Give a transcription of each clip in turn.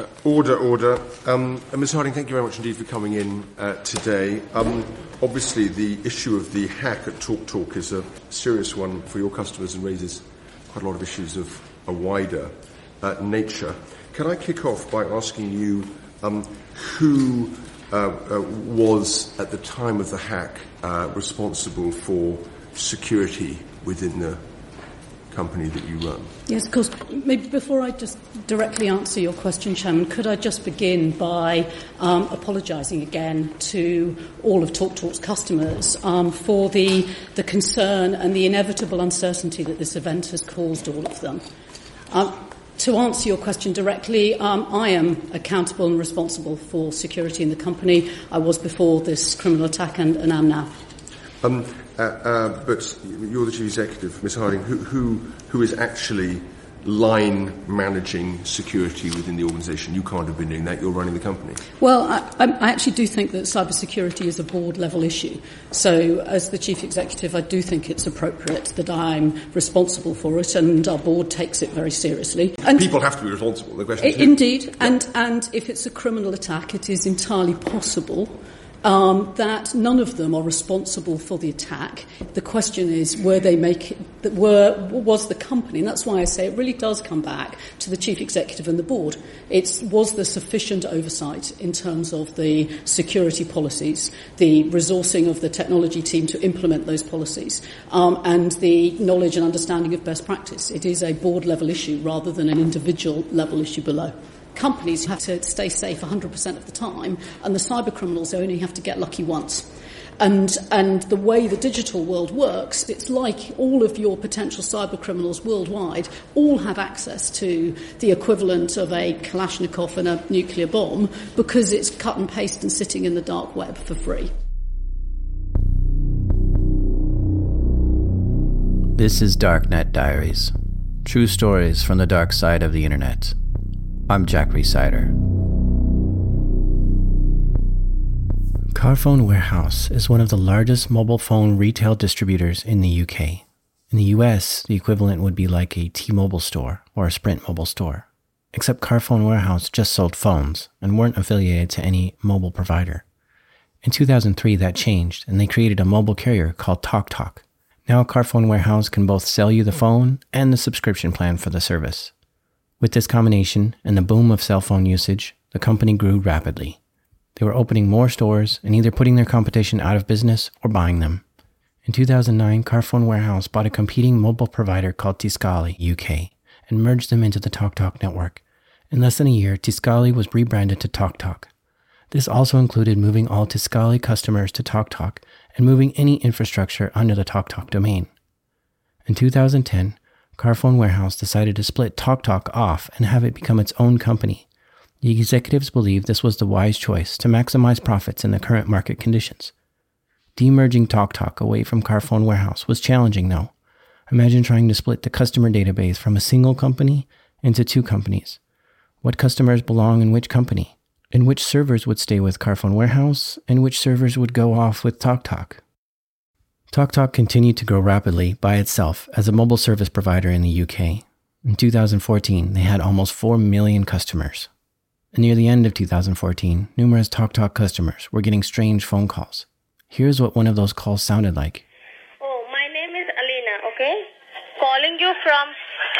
Uh, order, order. Um, uh, Ms. Harding, thank you very much indeed for coming in uh, today. Um, obviously, the issue of the hack at TalkTalk Talk is a serious one for your customers and raises quite a lot of issues of a wider uh, nature. Can I kick off by asking you um, who uh, uh, was, at the time of the hack, responsible for security within the company that you run? Yes, of course. Maybe before I just directly answer your question, Chairman, could I just begin by um, apologising again to all of TalkTalk's customers um, for the, the concern and the inevitable uncertainty that this event has caused all of them. Um, to answer your question directly, um, I am accountable and responsible for security in the company. I was before this criminal attack and, and am now. Um, uh, uh, but you're the chief executive, Ms. Harding. Who, who, who is actually line managing security within the organisation? You can't have been doing that. You're running the company. Well, I, I actually do think that cybersecurity is a board level issue. So, as the chief executive, I do think it's appropriate that I'm responsible for it, and our board takes it very seriously. And People have to be responsible. The question is indeed, who? and and if it's a criminal attack, it is entirely possible um, that none of them are responsible for the attack. The question is, were they make, were, was the company, and that's why I say it really does come back to the chief executive and the board. It's, was there sufficient oversight in terms of the security policies, the resourcing of the technology team to implement those policies, um, and the knowledge and understanding of best practice? It is a board level issue rather than an individual level issue below companies have to stay safe 100% of the time, and the cyber criminals only have to get lucky once. And, and the way the digital world works, it's like all of your potential cyber criminals worldwide all have access to the equivalent of a Kalashnikov and a nuclear bomb because it's cut and paste and sitting in the dark web for free. This is Darknet Diaries. True stories from the dark side of the internet. I'm Jack Rhysider. Carphone Warehouse is one of the largest mobile phone retail distributors in the UK. In the US, the equivalent would be like a T-Mobile store or a Sprint mobile store. Except Carphone Warehouse just sold phones and weren't affiliated to any mobile provider. In 2003, that changed, and they created a mobile carrier called TalkTalk. Now, Carphone Warehouse can both sell you the phone and the subscription plan for the service. With this combination and the boom of cell phone usage, the company grew rapidly. They were opening more stores and either putting their competition out of business or buying them. In 2009, Carphone Warehouse bought a competing mobile provider called Tiscali UK and merged them into the TalkTalk network. In less than a year, Tiscali was rebranded to TalkTalk. This also included moving all Tiscali customers to TalkTalk and moving any infrastructure under the TalkTalk domain. In 2010, Carphone Warehouse decided to split TalkTalk off and have it become its own company. The executives believed this was the wise choice to maximize profits in the current market conditions. Demerging TalkTalk away from Carphone Warehouse was challenging, though. Imagine trying to split the customer database from a single company into two companies. What customers belong in which company? And which servers would stay with Carphone Warehouse, and which servers would go off with TalkTalk? TalkTalk continued to grow rapidly by itself as a mobile service provider in the UK. In 2014, they had almost 4 million customers. And near the end of 2014, numerous TalkTalk customers were getting strange phone calls. Here's what one of those calls sounded like. Oh, my name is Alina, okay? Calling you from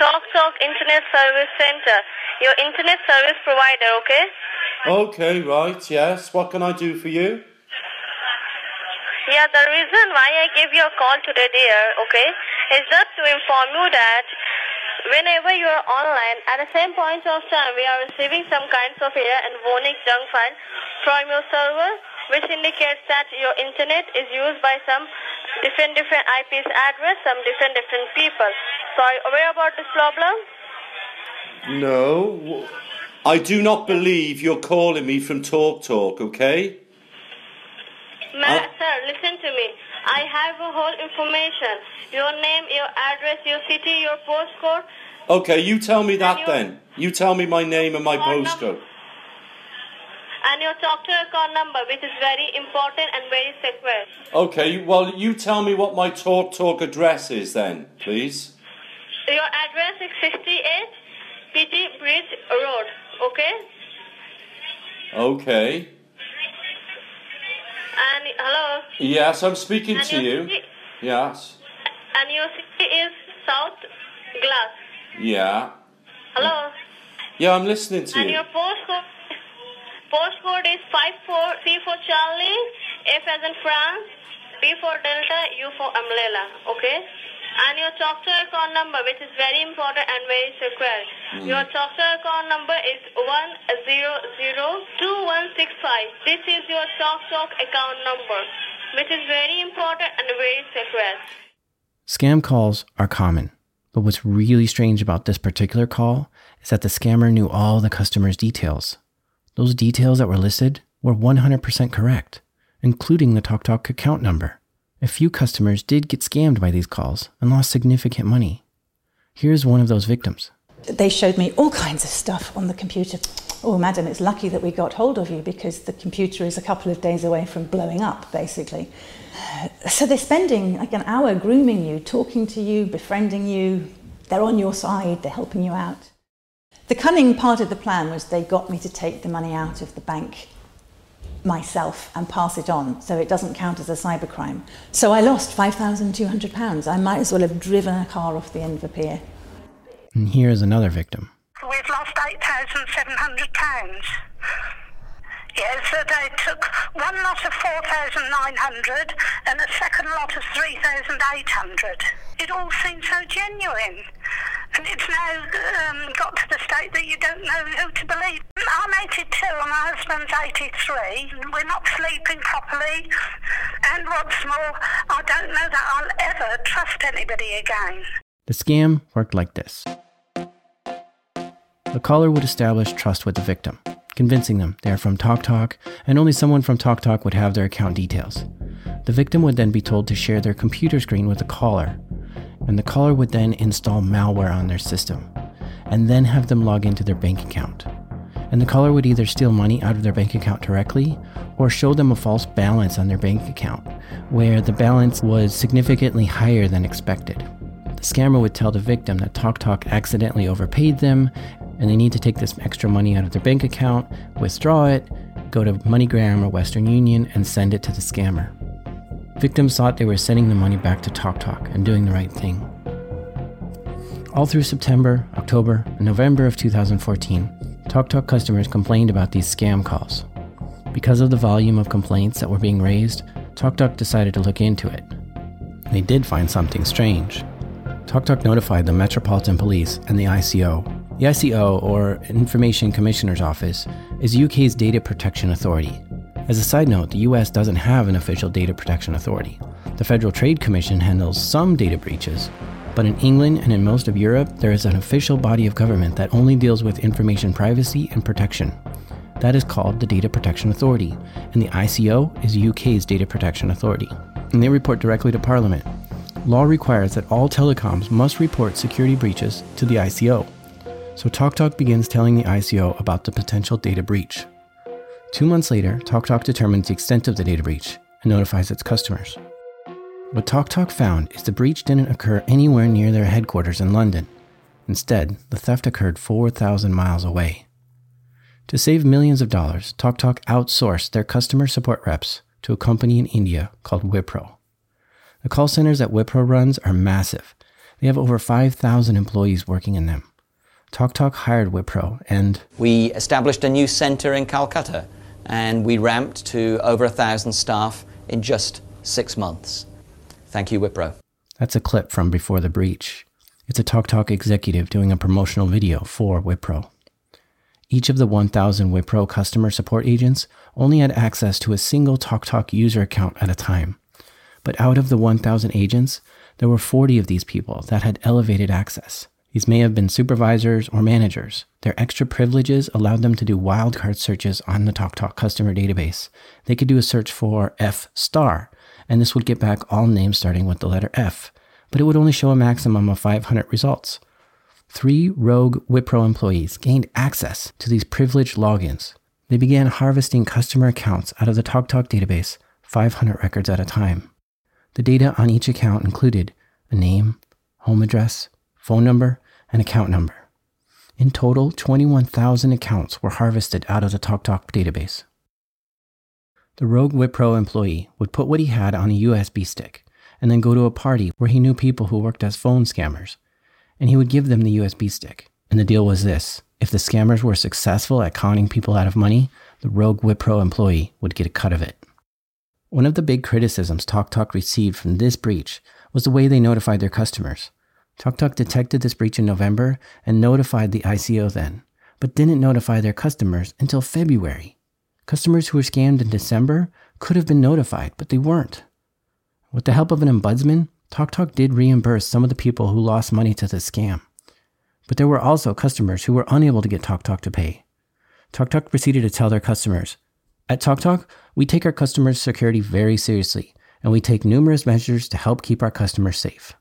TalkTalk Internet Service Center, your internet service provider, okay? Okay, right, yes. What can I do for you? Yeah, the reason why I gave you a call today, dear, okay, is just to inform you that whenever you are online, at the same point of time, we are receiving some kinds of error and warning junk file from your server, which indicates that your internet is used by some different different IPs address, some different different people. So are you aware about this problem? No. I do not believe you're calling me from Talk Talk, okay? Ma- uh, sir, listen to me. I have a whole information. Your name, your address, your city, your postcode. Okay, you tell me that then. You tell me my name and my postcode. and your doctor account number, which is very important and very secret. Okay, well, you tell me what my Talk Talk address is then, please. Your address is 68 PT Bridge Road, okay? Okay. And hello. Yes, I'm speaking And to you. city- Yes. And your city is South Glass. Yeah. Hello. Yeah, I'm listening to And you. And your postcode postcode is five four C for Charlie, F as in France, B for Delta, U for Umbrella. Okay. And your TalkTalk account number, which is very important and very secure. Hmm. Your TalkTalk account number is one zero zero two one six five. This is your TalkTalk account number, which is very important and very secure. Scam calls are common, but what's really strange about this particular call is that the scammer knew all the customer's details. Those details that were listed were 100% correct, including the TalkTalk account number. A few customers did get scammed by these calls and lost significant money. Here's one of those victims. They showed me all kinds of stuff on the computer. Oh, madam, it's lucky that we got hold of you because the computer is a couple of days away from blowing up, basically. So they're spending like an hour grooming you, talking to you, befriending you. They're on your side, they're helping you out. The cunning part of the plan was they got me to take the money out of the bank myself and pass it on so it doesn't count as a cybercrime. So I lost £5,200. I might as well have driven a car off the end of a pier. And here's another victim. We've lost £8,700. Yes, that I took one lot of 4,900 and a second lot of 3,800. It all seemed so genuine. And it's now um, got to the state that you don't know who to believe. I'm 82 and my husband's 83. We're not sleeping properly. And what's more, I don't know that I'll ever trust anybody again. The scam worked like this the caller would establish trust with the victim, convincing them they are from TalkTalk and only someone from TalkTalk would have their account details. The victim would then be told to share their computer screen with the caller, and the caller would then install malware on their system and then have them log into their bank account. And the caller would either steal money out of their bank account directly or show them a false balance on their bank account, where the balance was significantly higher than expected. The scammer would tell the victim that TalkTalk accidentally overpaid them and they need to take this extra money out of their bank account, withdraw it, go to MoneyGram or Western Union, and send it to the scammer. Victims thought they were sending the money back to TalkTalk and doing the right thing. All through September, October, and November of 2014, TalkTalk customers complained about these scam calls. Because of the volume of complaints that were being raised, TalkTalk decided to look into it. They did find something strange. TalkTalk notified the Metropolitan Police and the ICO. The ICO, or Information Commissioner's Office, is UK's data protection authority. As a side note, the US doesn't have an official data protection authority. The Federal Trade Commission handles some data breaches, but in England and in most of Europe, there is an official body of government that only deals with information privacy and protection. That is called the Data Protection Authority, and the ICO is UK's Data Protection Authority. And they report directly to Parliament. Law requires that all telecoms must report security breaches to the ICO. So TalkTalk begins telling the ICO about the potential data breach. Two months later, TalkTalk determines the extent of the data breach and notifies its customers. What TalkTalk found is the breach didn't occur anywhere near their headquarters in London. Instead, the theft occurred 4,000 miles away. To save millions of dollars, TalkTalk outsourced their customer support reps to a company in India called Wipro. The call centers that Wipro runs are massive. They have over 5,000 employees working in them. TalkTalk hired Wipro and We established a new centre in Calcutta and we ramped to over a thousand staff in just six months. Thank you, Wipro. That's a clip from before the breach. It's a TalkTalk executive doing a promotional video for Wipro. Each of the 1,000 Wipro customer support agents only had access to a single TalkTalk user account at a time. But out of the 1,000 agents, there were 40 of these people that had elevated access. These may have been supervisors or managers. Their extra privileges allowed them to do wildcard searches on the TalkTalk customer database. They could do a search for F star, and this would get back all names starting with the letter F, but it would only show a maximum of 500 results. Three rogue Wipro employees gained access to these privileged logins. They began harvesting customer accounts out of the TalkTalk database, 500 records at a time. The data on each account included a name, home address, phone number, and account number. In total, 21,000 accounts were harvested out of the TalkTalk database. The rogue Wipro employee would put what he had on a USB stick and then go to a party where he knew people who worked as phone scammers, and he would give them the USB stick. And the deal was this if the scammers were successful at conning people out of money, the rogue Wipro employee would get a cut of it. One of the big criticisms TalkTalk received from this breach was the way they notified their customers. TalkTalk detected this breach in November and notified the ICO then, but didn't notify their customers until February. Customers who were scammed in December could have been notified, but they weren't. With the help of an ombudsman, TalkTalk did reimburse some of the people who lost money to the scam. But there were also customers who were unable to get TalkTalk to pay. TalkTalk proceeded to tell their customers At TalkTalk, we take our customers' security very seriously, and we take numerous measures to help keep our customers safe.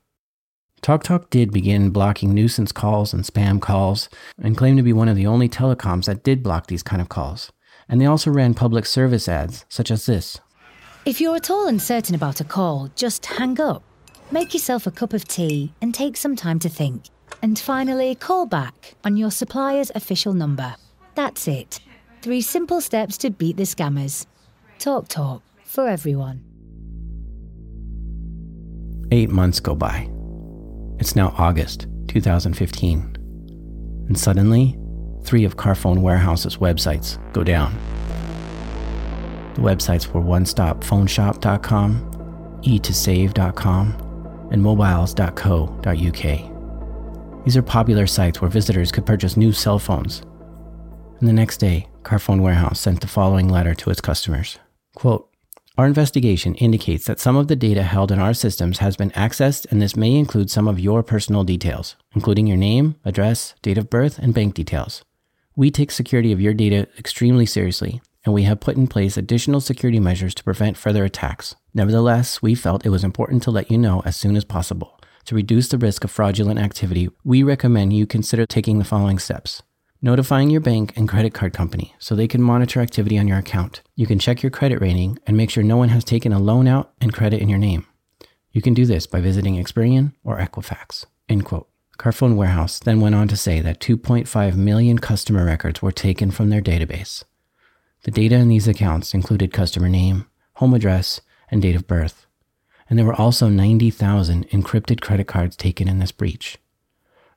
TalkTalk did begin blocking nuisance calls and spam calls, and claimed to be one of the only telecoms that did block these kind of calls and they also ran public service ads, such as this. If you're at all uncertain about a call, just hang up. Make yourself a cup of tea and take some time to think. And finally, call back on your supplier's official number. That's it. Three simple steps to beat the scammers. Talk Talk for everyone. Eight months go by. It's now August 2015. And suddenly, three of Carphone Warehouse's websites go down. The websites were onestopphoneshop.com, e2save.com, and mobiles.co.uk. These are popular sites where visitors could purchase new cell phones. And the next day, Carphone Warehouse sent the following letter to its customers. Quote, our investigation indicates that some of the data held in our systems has been accessed, and this may include some of your personal details, including your name, address, date of birth, and bank details. We take security of your data extremely seriously, and we have put in place additional security measures to prevent further attacks. Nevertheless, we felt it was important to let you know as soon as possible. To reduce the risk of fraudulent activity, we recommend you consider taking the following steps. Notifying your bank and credit card company so they can monitor activity on your account. You can check your credit rating and make sure no one has taken a loan out and credit in your name. You can do this by visiting Experian or Equifax. End quote. Carphone Warehouse then went on to say that 2.5 million customer records were taken from their database. The data in these accounts included customer name, home address, and date of birth. And there were also 90,000 encrypted credit cards taken in this breach.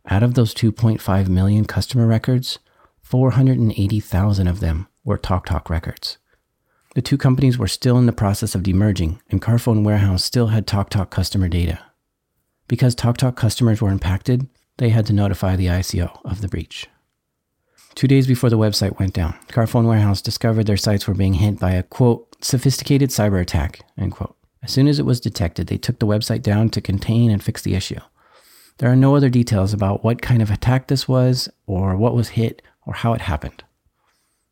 Out of those 2.5 million customer records, 480,000 of them were TalkTalk records. The two companies were still in the process of demerging, and Carphone Warehouse still had TalkTalk customer data. Because TalkTalk customers were impacted, they had to notify the ICO of the breach. Two days before the website went down, Carphone Warehouse discovered their sites were being hit by a quote, sophisticated cyber attack, end quote. As soon as it was detected, they took the website down to contain and fix the issue. There are no other details about what kind of attack this was, or what was hit, or how it happened.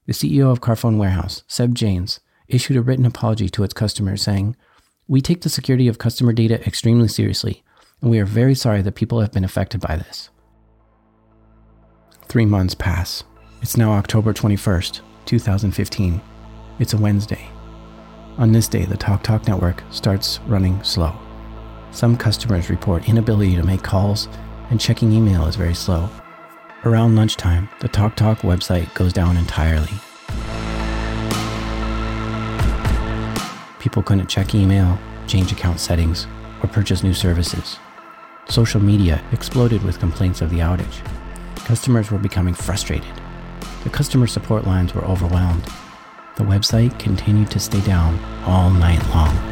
The CEO of Carphone Warehouse, Seb James, issued a written apology to its customers saying, We take the security of customer data extremely seriously and we are very sorry that people have been affected by this. Three months pass. It's now October 21st, 2015. It's a Wednesday. On this day, the TalkTalk network starts running slow. Some customers report inability to make calls, and checking email is very slow. Around lunchtime, the TalkTalk website goes down entirely. People couldn't check email, change account settings, or purchase new services. Social media exploded with complaints of the outage. Customers were becoming frustrated. The customer support lines were overwhelmed. The website continued to stay down all night long.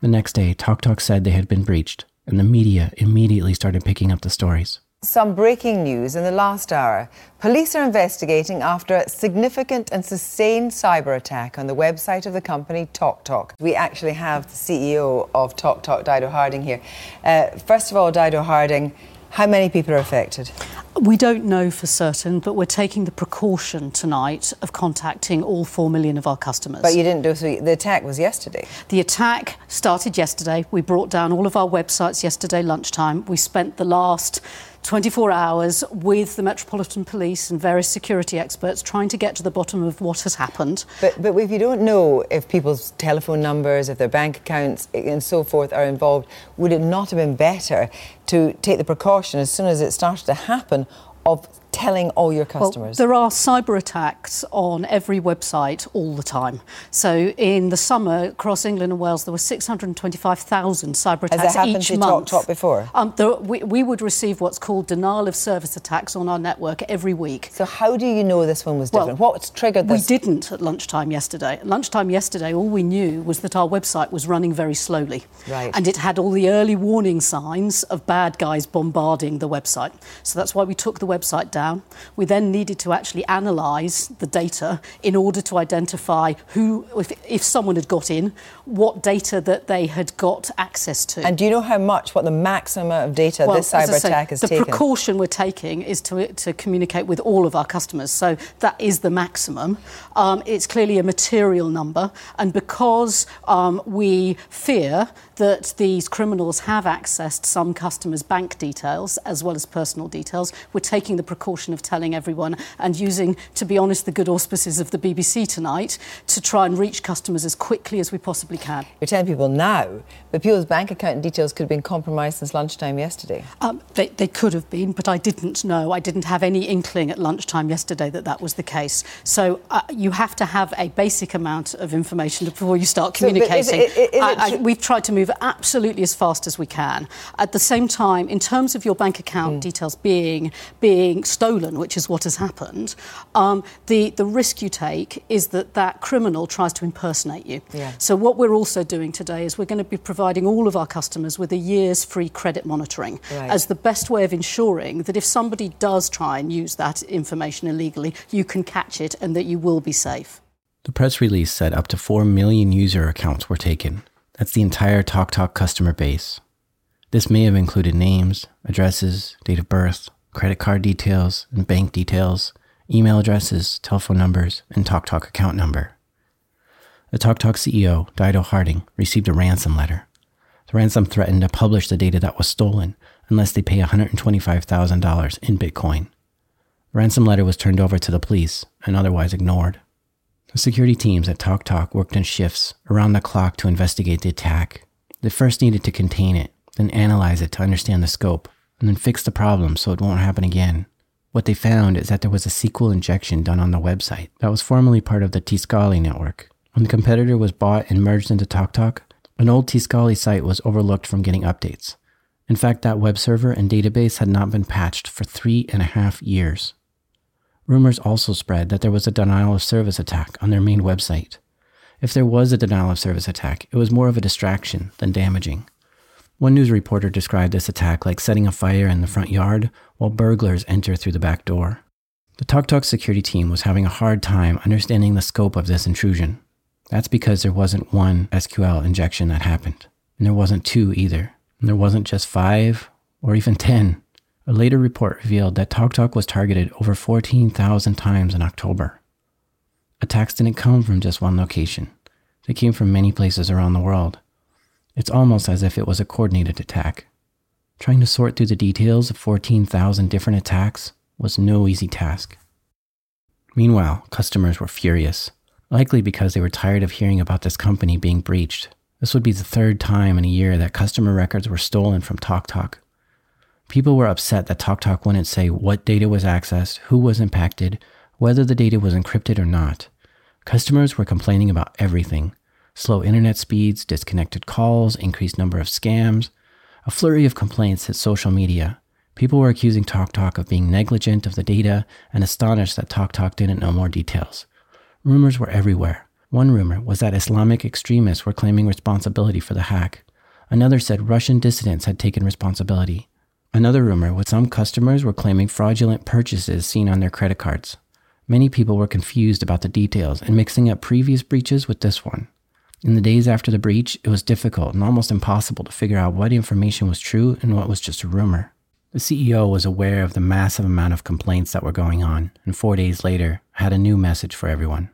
The next day, TalkTalk said they had been breached, and the media immediately started picking up the stories. Some breaking news in the last hour. Police are investigating after a significant and sustained cyber attack on the website of the company TalkTalk. We actually have the CEO of TalkTalk, Dido Harding, here. Uh, first of all, Dido Harding, how many people are affected? We don't know for certain, but we're taking the precaution tonight of contacting all 4 million of our customers. But you didn't do so. The attack was yesterday. The attack started yesterday. We brought down all of our websites yesterday lunchtime. We spent the last 24 hours with the Metropolitan Police and various security experts trying to get to the bottom of what has happened. But, but if you don't know if people's telephone numbers, if their bank accounts, and so forth are involved, would it not have been better to take the precaution as soon as it started to happen of telling all your customers? Well, there are cyber attacks on every website all the time. So in the summer across England and Wales, there were 625,000 cyber attacks Has that happened each to month. Talk Talk before? Um, there, we, we would receive what's called denial of service attacks on our network every week. So how do you know this one was different? Well, What's triggered this? We didn't at lunchtime yesterday. At lunchtime yesterday, all we knew was that our website was running very slowly. Right. And it had all the early warning signs of bad guys bombarding the website. So that's why we took the website down. We then needed to actually analyse the data in order to identify who, if, if someone had got in, what data that they had got access to. And do you know how much, what the maximum of data Well, this cyber say, attack has the taken? precaution we're taking is to, to communicate with all of our customers. So that is the maximum. Um, it's clearly a material number. And because um, we fear that these criminals have accessed some customers' bank details as well as personal details, we're taking the precaution of telling everyone and using, to be honest, the good auspices of the BBC tonight to try and reach customers as quickly as we possibly can. You're telling people now, but people's bank account details could have been compromised since lunchtime yesterday. Um, they, they could have been, but I didn't know. I didn't have any inkling at lunchtime yesterday that that was the case. So uh, you have to have a basic amount of information before you start So, is communicating. it- is it I- I- we've tried to move absolutely as fast as we can. At the same time, in terms of your bank account Hmm. details being being stolen, which is what has happened, um, the the risk you take is that that criminal tries to impersonate you. Yeah. So what we're also doing today is we're going to be providing all of our customers with a year's free credit monitoring Right. as the best way of ensuring that if somebody does try and use that information illegally, you can catch it and that you will be safe. The press release said up to 4 million user accounts were taken. That's the entire TalkTalk customer base. This may have included names, addresses, date of birth, credit card details, and bank details, email addresses, telephone numbers, and TalkTalk account number. The TalkTalk CEO, Dido Harding, received a ransom letter. The ransom threatened to publish the data that was stolen unless they pay $125,000 in Bitcoin. The ransom letter was turned over to the police and otherwise ignored. The security teams at TalkTalk worked in shifts around the clock to investigate the attack. They first needed to contain it, then analyze it to understand the scope, and then fix the problem so it won't happen again. What they found is that there was a SQL injection done on the website that was formerly part of the Tiscali network. When the competitor was bought and merged into TalkTalk, an old Tiscali site was overlooked from getting updates. In fact, that web server and database had not been patched for three and a half years. Rumors also spread that there was a denial of service attack on their main website. If there was a denial of service attack, it was more of a distraction than damaging. One news reporter described this attack like setting a fire in the front yard while burglars enter through the back door. The TalkTalk security team was having a hard time understanding the scope of this intrusion. That's because there wasn't one SQL injection that happened, and there wasn't two either. And there wasn't just five or even 10. A later report revealed that TalkTalk was targeted over 14,000 times in October. Attacks didn't come from just one location, they came from many places around the world. It's almost as if it was a coordinated attack. Trying to sort through the details of 14,000 different attacks was no easy task. Meanwhile, customers were furious, likely because they were tired of hearing about this company being breached. This would be the third time in a year that customer records were stolen from TalkTalk. People were upset that TalkTalk wouldn't say what data was accessed, who was impacted, whether the data was encrypted or not. Customers were complaining about everything slow internet speeds, disconnected calls, increased number of scams. A flurry of complaints hit social media. People were accusing TalkTalk of being negligent of the data and astonished that TalkTalk didn't know more details. Rumors were everywhere. One rumor was that Islamic extremists were claiming responsibility for the hack. Another said Russian dissidents had taken responsibility. Another rumor was some customers were claiming fraudulent purchases seen on their credit cards. Many people were confused about the details and mixing up previous breaches with this one. In the days after the breach, it was difficult and almost impossible to figure out what information was true and what was just a rumor. The CEO was aware of the massive amount of complaints that were going on, and four days later had a new message for everyone.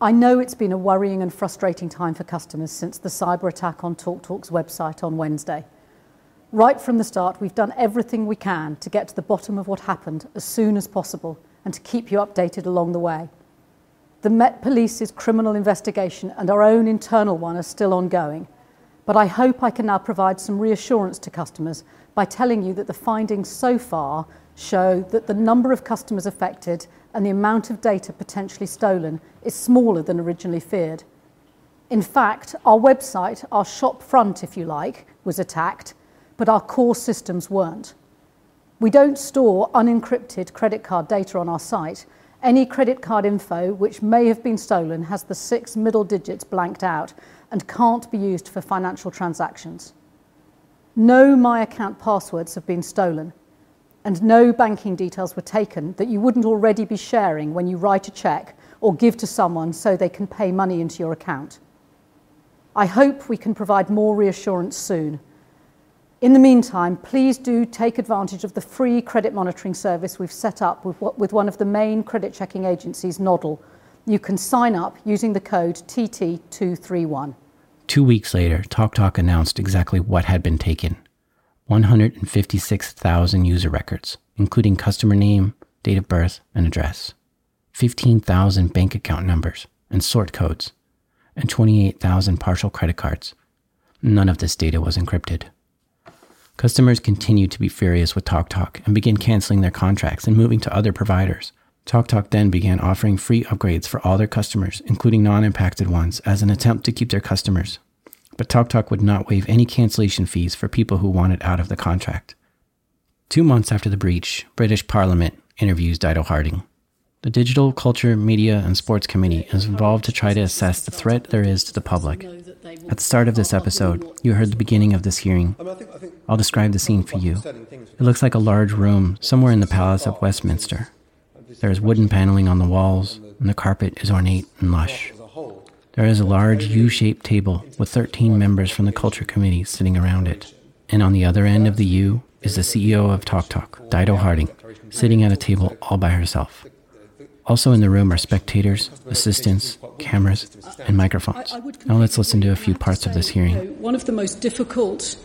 I know it's been a worrying and frustrating time for customers since the cyber attack on TalkTalk's website on Wednesday. Right from the start, we've done everything we can to get to the bottom of what happened as soon as possible and to keep you updated along the way. The Met Police's criminal investigation and our own internal one are still ongoing, but I hope I can now provide some reassurance to customers by telling you that the findings so far show that the number of customers affected and the amount of data potentially stolen is smaller than originally feared. In fact, our website, our shop front, if you like, was attacked, but our core systems weren't. We don't store unencrypted credit card data on our site. Any credit card info which may have been stolen has the six middle digits blanked out and can't be used for financial transactions. No My Account passwords have been stolen, and no banking details were taken that you wouldn't already be sharing when you write a check or give to someone so they can pay money into your account. I hope we can provide more reassurance soon. In the meantime, please do take advantage of the free credit monitoring service we've set up with, with one of the main credit checking agencies, Noddle. You can sign up using the code TT231. Two weeks later, TalkTalk announced exactly what had been taken 156,000 user records, including customer name, date of birth, and address, 15,000 bank account numbers and sort codes, and 28,000 partial credit cards. None of this data was encrypted. Customers continued to be furious with TalkTalk and began canceling their contracts and moving to other providers. TalkTalk then began offering free upgrades for all their customers, including non impacted ones, as an attempt to keep their customers. But TalkTalk would not waive any cancellation fees for people who wanted out of the contract. Two months after the breach, British Parliament interviews Dido Harding. The Digital Culture, Media and Sports Committee is involved to try to assess the threat there is to the public. At the start of this episode, you heard the beginning of this hearing. I'll describe the scene for you. It looks like a large room somewhere in the Palace of Westminster. There is wooden paneling on the walls, and the carpet is ornate and lush. There is a large U shaped table with 13 members from the Culture Committee sitting around it. And on the other end of the U is the CEO of TalkTalk, Dido Harding, sitting at a table all by herself. Also in the room are spectators, assistants, cameras, and microphones. Now let's listen to a few parts of this hearing. One of the most difficult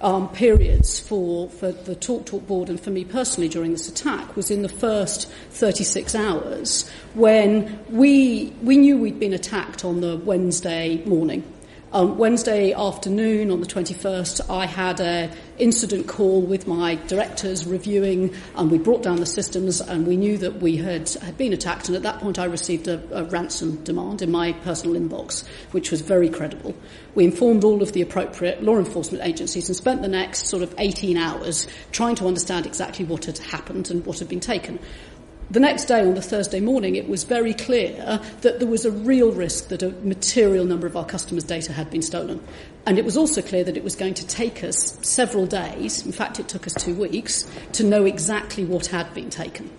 um, periods for, for the Talk Talk board and for me personally during this attack was in the first 36 hours when we, we knew we'd been attacked on the Wednesday morning. Um, Wednesday afternoon on the 21st, I had an incident call with my directors reviewing, and we brought down the systems, and we knew that we had, had been attacked. And at that point, I received a, a ransom demand in my personal inbox, which was very credible. We informed all of the appropriate law enforcement agencies and spent the next sort of 18 hours trying to understand exactly what had happened and what had been taken. The next day, on the Thursday morning, it was very clear that there was a real risk that a material number of our customers' data had been stolen. And it was also clear that it was going to take us several days, in fact, it took us two weeks, to know exactly what had been taken.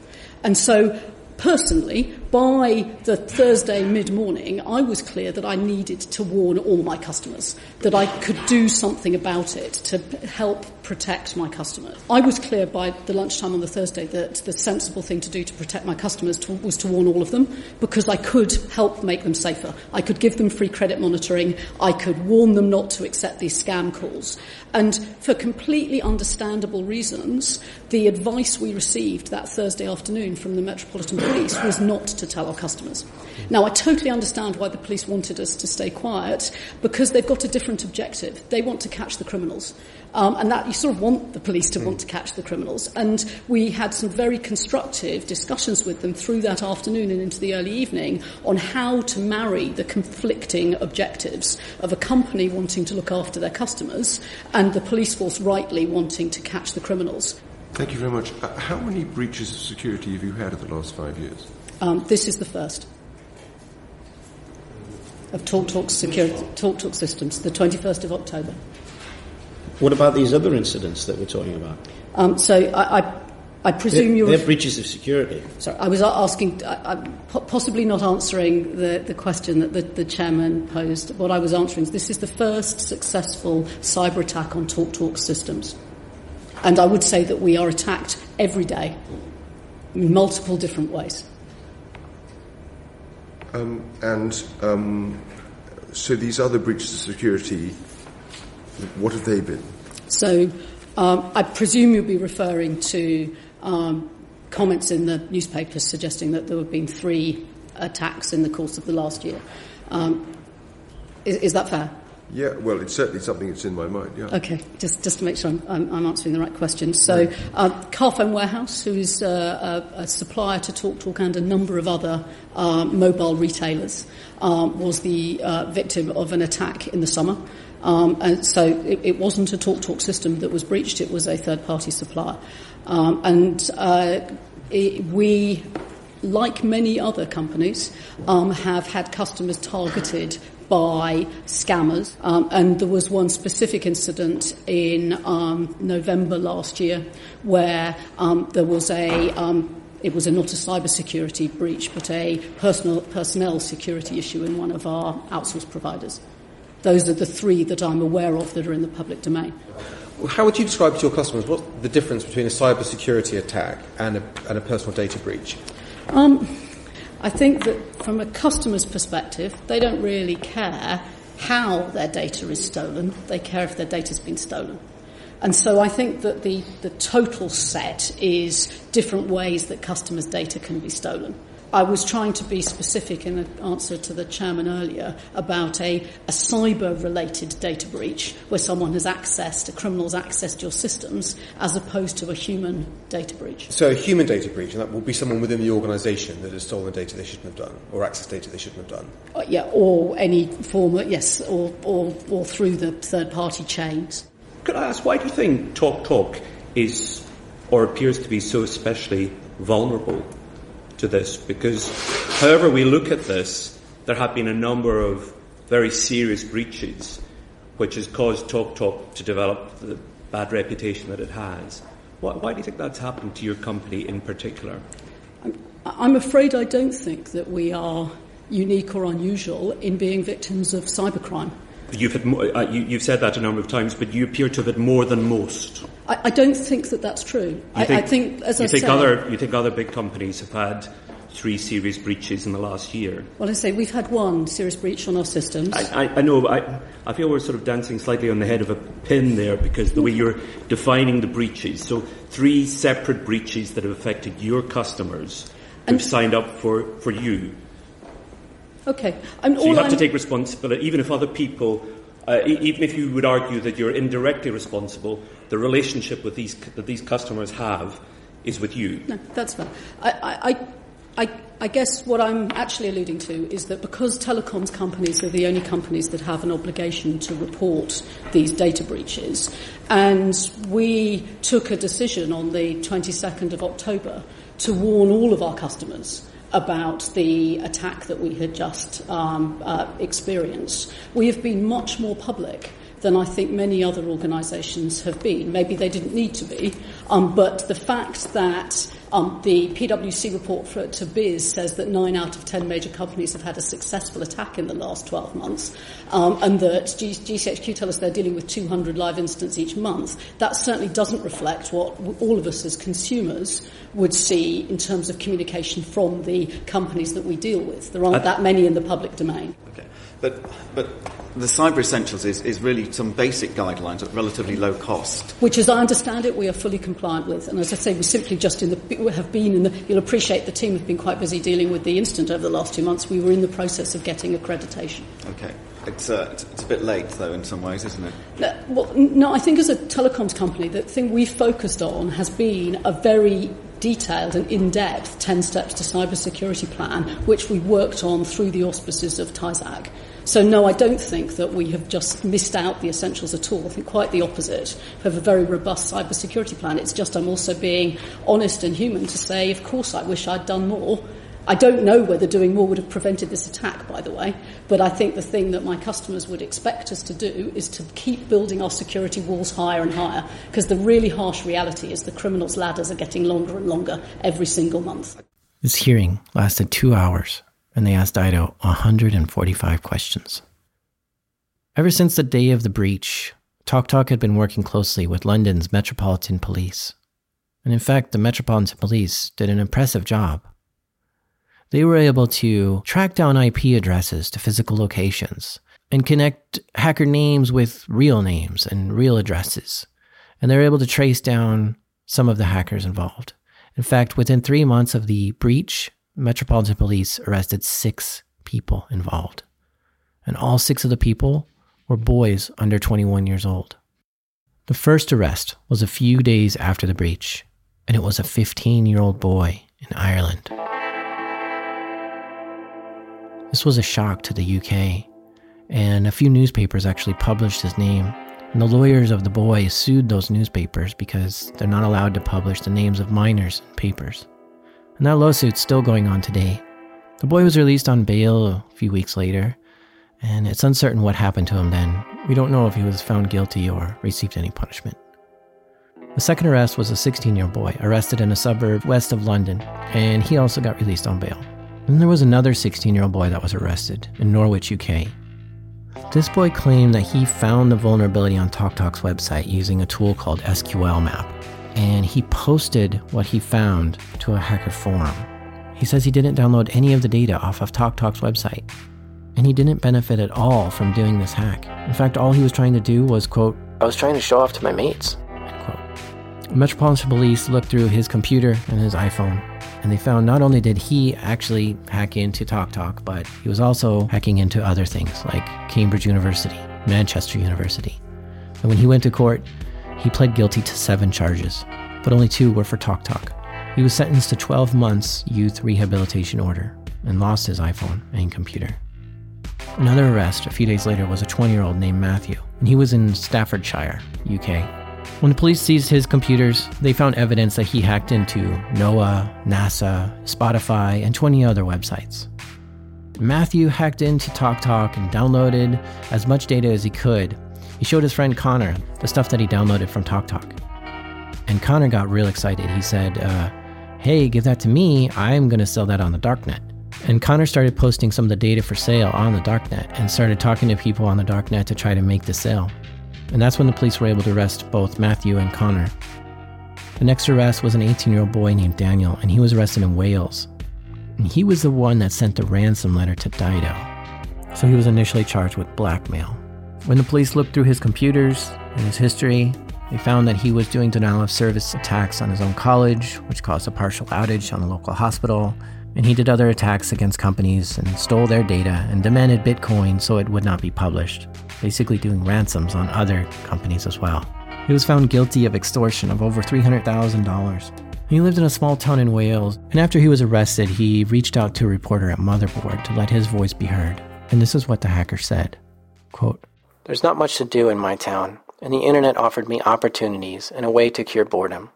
And so personally, by the Thursday mid morning, I was clear that I needed to warn all my customers, that I could do something about it to help protect my customers. I was clear by the lunchtime on the Thursday that the sensible thing to do to protect my customers to, was to warn all of them because I could help make them safer. I could give them free credit monitoring. I could warn them not to accept these scam calls. And for completely understandable reasons, the advice we received that Thursday afternoon from the Metropolitan Police was not to tell our customers. Now, I totally understand why the police wanted us to stay quiet because they've got a different objective. They want to catch the criminals. Um, and that you sort of want the police to want to catch the criminals. And we had some very constructive discussions with them through that afternoon and into the early evening on how to marry the conflicting objectives of a company wanting to look after their customers and the police force rightly wanting to catch the criminals. Thank you very much. Uh, how many breaches of security have you had in the last five years? Um, this is the first of TalkTalk security, TalkTalk systems, the 21st of October. What about these other incidents that we're talking about? Um, so I, I, I presume they're, you're. They're breaches of security. Sorry, I was asking, I, possibly not answering the, the question that the, the chairman posed. What I was answering is this is the first successful cyber attack on TalkTalk systems. And I would say that we are attacked every day in multiple different ways. Um, and um, so these other breaches of security, what have they been? So um, I presume you'll be referring to um, comments in the newspapers suggesting that there have been three attacks in the course of the last year. Um, is, is that fair? Yeah, well, it's certainly something that's in my mind, yeah. Okay, just, just to make sure I'm, I'm, I'm answering the right question. So, uh, Carphone Warehouse, who is uh, a, a, supplier to TalkTalk and a number of other uh, mobile retailers, um, was the uh, victim of an attack in the summer. Um, and so it, it, wasn't a TalkTalk system that was breached, it was a third party supplier. Um, and uh, it, we like many other companies, um, have had customers targeted by scammers. Um, and there was one specific incident in um, November last year where um, there was a um, it was a, not a cyber security breach, but a personal, personnel security issue in one of our outsourced providers. Those are the three that I'm aware of that are in the public domain. How would you describe to your customers what's the difference between a cyber security attack and a, and a personal data breach? Um, I think that from a customer's perspective, they don't really care how their data is stolen, they care if their data's been stolen. And so I think that the, the total set is different ways that customers' data can be stolen. I was trying to be specific in the answer to the chairman earlier about a, a cyber related data breach where someone has accessed, a criminal's accessed your systems as opposed to a human data breach. So, a human data breach, and that will be someone within the organisation that has stolen data they shouldn't have done or accessed data they shouldn't have done? Uh, yeah, or any form, of, yes, or, or, or through the third party chains. Could I ask, why do you think Talk Talk is or appears to be so especially vulnerable to this because, however we look at this, there have been a number of very serious breaches which has caused Talk Talk to develop the bad reputation that it has. Why, why do you think that's happened to your company in particular? I'm afraid I don't think that we are unique or unusual in being victims of cybercrime. You've, had, uh, you, have said that a number of times, but you appear to have had more than most. I, I don't think that that's true. I think, I, think, as you I think other, you think other big companies have had three serious breaches in the last year. Well, I say we've had one serious breach on our systems. I, I, I know. I, I feel we're sort of dancing slightly on the head of a pin there because the way you're defining the breaches. So three separate breaches that have affected your customers who've signed up for, for you. Okay. I'm, so you have I'm to take responsibility, even if other people uh, even if you would argue that you're indirectly responsible, the relationship with these, that these customers have is with you. No, that's fine. I, I, I, I guess what I'm actually alluding to is that because telecoms companies are the only companies that have an obligation to report these data breaches, and we took a decision on the 22nd of October to warn all of our customers about the attack that we had just um, uh, experienced. We have been much more public than I think many other organisations have been. Maybe they didn't need to be, um, but the fact that um, the PwC report for, to BIS says that nine out of ten major companies have had a successful attack in the last 12 months, um, and that G- GCHQ tell us they're dealing with 200 live incidents each month. That certainly doesn't reflect what all of us as consumers would see in terms of communication from the companies that we deal with. There aren't that many in the public domain. Okay. But, but the Cyber Essentials is, is really some basic guidelines at relatively low cost. Which, as I understand it, we are fully compliant with. And as I say, we simply just in the, have been in the, you'll appreciate the team have been quite busy dealing with the incident over the last two months. We were in the process of getting accreditation. Okay. It's, uh, it's, a bit late, though, in some ways, isn't it? No, well, no, I think as a telecoms company, the thing we've focused on has been a very detailed and in-depth 10 steps to cybersecurity plan, which we worked on through the auspices of TISAC. So no, I don't think that we have just missed out the essentials at all. I think quite the opposite. We have a very robust cybersecurity plan. It's just I'm also being honest and human to say, of course, I wish I'd done more. I don't know whether doing more would have prevented this attack, by the way, but I think the thing that my customers would expect us to do is to keep building our security walls higher and higher, because the really harsh reality is the criminals' ladders are getting longer and longer every single month. This hearing lasted two hours, and they asked Dido 145 questions. Ever since the day of the breach, TalkTalk had been working closely with London's Metropolitan Police. And in fact, the Metropolitan Police did an impressive job. They were able to track down IP addresses to physical locations and connect hacker names with real names and real addresses. And they were able to trace down some of the hackers involved. In fact, within three months of the breach, Metropolitan Police arrested six people involved. And all six of the people were boys under 21 years old. The first arrest was a few days after the breach, and it was a 15 year old boy in Ireland. This was a shock to the UK, and a few newspapers actually published his name. And the lawyers of the boy sued those newspapers because they're not allowed to publish the names of minors in papers. And that lawsuit's still going on today. The boy was released on bail a few weeks later, and it's uncertain what happened to him then. We don't know if he was found guilty or received any punishment. The second arrest was a 16 year old boy arrested in a suburb west of London, and he also got released on bail. Then there was another 16 year old boy that was arrested in Norwich, UK. This boy claimed that he found the vulnerability on TalkTalk's website using a tool called SQL Map, and he posted what he found to a hacker forum. He says he didn't download any of the data off of TalkTalk's website, and he didn't benefit at all from doing this hack. In fact, all he was trying to do was, quote, I was trying to show off to my mates, end quote. Metropolitan Police looked through his computer and his iPhone, and they found not only did he actually hack into TalkTalk, but he was also hacking into other things like Cambridge University, Manchester University. And when he went to court, he pled guilty to seven charges, but only two were for TalkTalk. He was sentenced to 12 months youth rehabilitation order and lost his iPhone and computer. Another arrest a few days later was a 20 year old named Matthew, and he was in Staffordshire, UK. When the police seized his computers, they found evidence that he hacked into NOAA, NASA, Spotify, and 20 other websites. Matthew hacked into TalkTalk and downloaded as much data as he could. He showed his friend Connor the stuff that he downloaded from TalkTalk. And Connor got real excited. He said, uh, Hey, give that to me. I'm going to sell that on the darknet. And Connor started posting some of the data for sale on the darknet and started talking to people on the darknet to try to make the sale. And that's when the police were able to arrest both Matthew and Connor. The next arrest was an 18 year old boy named Daniel, and he was arrested in Wales. And he was the one that sent the ransom letter to Dido. So he was initially charged with blackmail. When the police looked through his computers and his history, they found that he was doing denial of service attacks on his own college, which caused a partial outage on a local hospital, and he did other attacks against companies and stole their data and demanded Bitcoin so it would not be published, basically doing ransoms on other companies as well. He was found guilty of extortion of over $300,000. He lived in a small town in Wales, and after he was arrested, he reached out to a reporter at Motherboard to let his voice be heard. And this is what the hacker said Quote, There's not much to do in my town, and the internet offered me opportunities and a way to cure boredom.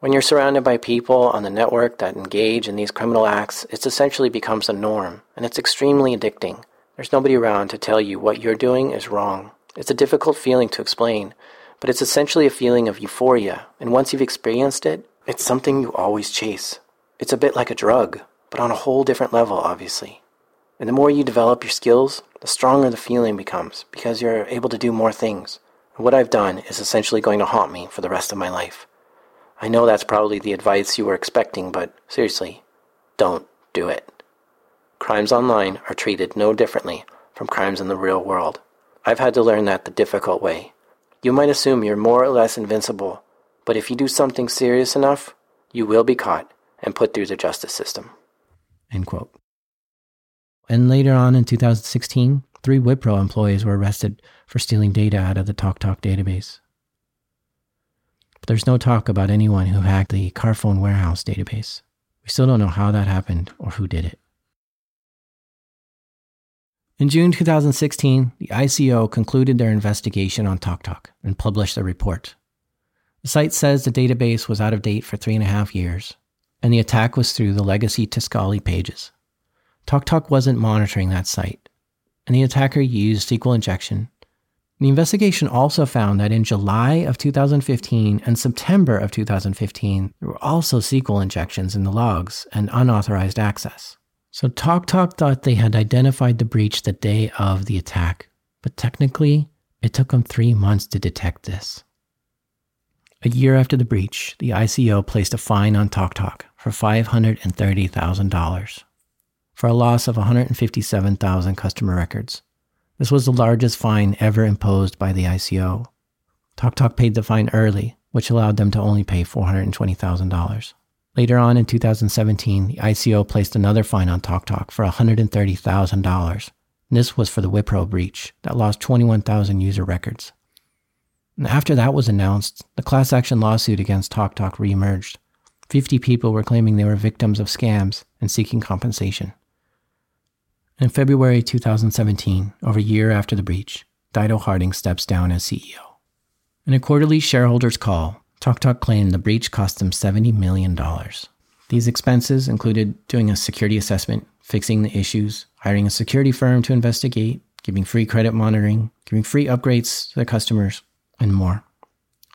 When you're surrounded by people on the network that engage in these criminal acts, it essentially becomes a norm, and it's extremely addicting. There's nobody around to tell you what you're doing is wrong. It's a difficult feeling to explain, but it's essentially a feeling of euphoria, and once you've experienced it, it's something you always chase. It's a bit like a drug, but on a whole different level, obviously. And the more you develop your skills, the stronger the feeling becomes because you're able to do more things. What I've done is essentially going to haunt me for the rest of my life. I know that's probably the advice you were expecting, but seriously, don't do it. Crimes online are treated no differently from crimes in the real world. I've had to learn that the difficult way. You might assume you're more or less invincible, but if you do something serious enough, you will be caught and put through the justice system. End quote. And later on in 2016, three Wipro employees were arrested for stealing data out of the TalkTalk database. But there's no talk about anyone who hacked the Carphone Warehouse database. We still don't know how that happened or who did it. In June 2016, the ICO concluded their investigation on TalkTalk and published a report. The site says the database was out of date for three and a half years, and the attack was through the legacy Tiscali pages. TalkTalk wasn't monitoring that site, and the attacker used SQL injection. The investigation also found that in July of 2015 and September of 2015, there were also SQL injections in the logs and unauthorized access. So TalkTalk thought they had identified the breach the day of the attack, but technically, It took them three months to detect this. A year after the breach, the ICO placed a fine on TalkTalk for $530,000 for a loss of 157,000 customer records. This was the largest fine ever imposed by the ICO. TalkTalk paid the fine early, which allowed them to only pay $420,000. Later on in 2017, the ICO placed another fine on TalkTalk for $130,000 this was for the Wipro breach that lost 21,000 user records. And after that was announced, the class action lawsuit against TalkTalk reemerged. 50 people were claiming they were victims of scams and seeking compensation. In February 2017, over a year after the breach, Dido Harding steps down as CEO. In a quarterly shareholders' call, TalkTalk claimed the breach cost them $70 million. These expenses included doing a security assessment, fixing the issues, hiring a security firm to investigate, giving free credit monitoring, giving free upgrades to their customers, and more.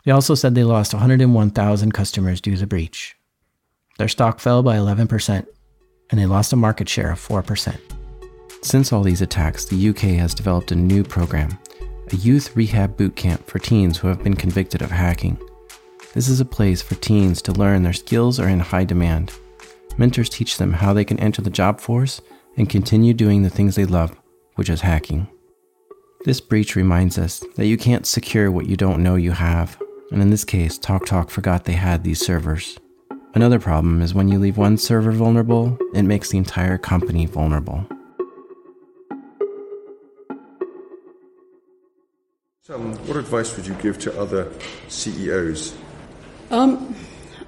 They also said they lost 101,000 customers due to the breach. Their stock fell by 11%, and they lost a market share of 4%. Since all these attacks, the UK has developed a new program, a youth rehab boot camp for teens who have been convicted of hacking. This is a place for teens to learn their skills are in high demand. Mentors teach them how they can enter the job force and continue doing the things they love, which is hacking. This breach reminds us that you can't secure what you don't know you have, and in this case, TalkTalk forgot they had these servers. Another problem is when you leave one server vulnerable, it makes the entire company vulnerable. Um, what advice would you give to other CEOs? Um,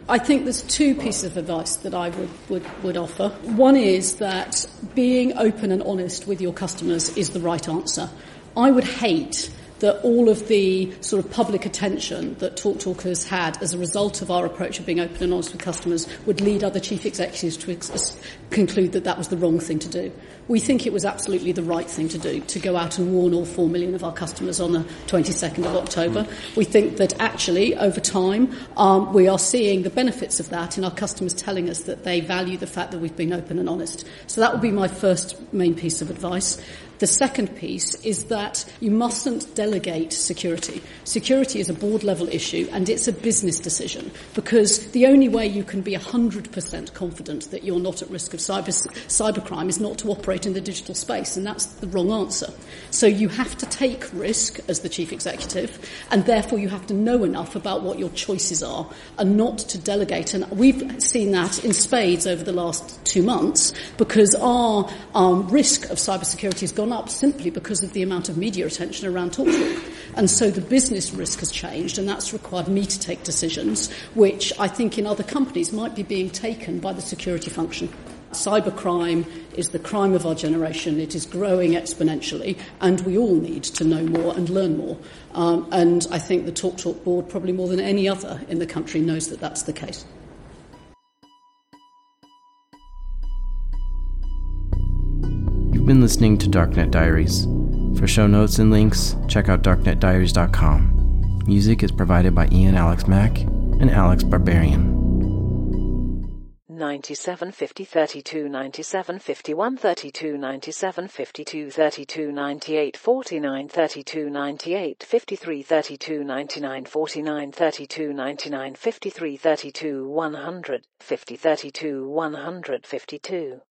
I think there's two pieces of advice that I would, would, would offer. One is that being open and honest with your customers is the right answer. I would hate that all of the sort of public attention that TalkTalk has had as a result of our approach of being open and honest with customers would lead other chief executives to ex- conclude that that was the wrong thing to do. We think it was absolutely the right thing to do to go out and warn all 4 million of our customers on the 22nd of October. We think that actually, over time, um, we are seeing the benefits of that in our customers telling us that they value the fact that we've been open and honest. So that would be my first main piece of advice. The second piece is that you mustn't delegate security. Security is a board level issue and it's a business decision because the only way you can be 100% confident that you're not at risk of cyber, cybercrime is not to operate in the digital space and that's the wrong answer. So you have to take risk as the chief executive and therefore you have to know enough about what your choices are and not to delegate. And we've seen that in spades over the last two months because our um, risk of cybersecurity has gone gone up simply because of the amount of media attention around TalkTalk. And so the business risk has changed, and that's required me to take decisions, which I think in other companies might be being taken by the security function. Cybercrime is the crime of our generation. It is growing exponentially, and we all need to know more and learn more. Um, and I think the TalkTalk board, probably more than any other in the country, knows that that's the case. Been listening to Darknet Diaries. For show notes and links, check out darknetdiaries.com. Music is provided by Ian Alex Mack and Alex Barbarian. 97 50 32 97 51 32 97 52 32 98 49 32 98 53 32 99 49 32 99 53 32 100 50 32 152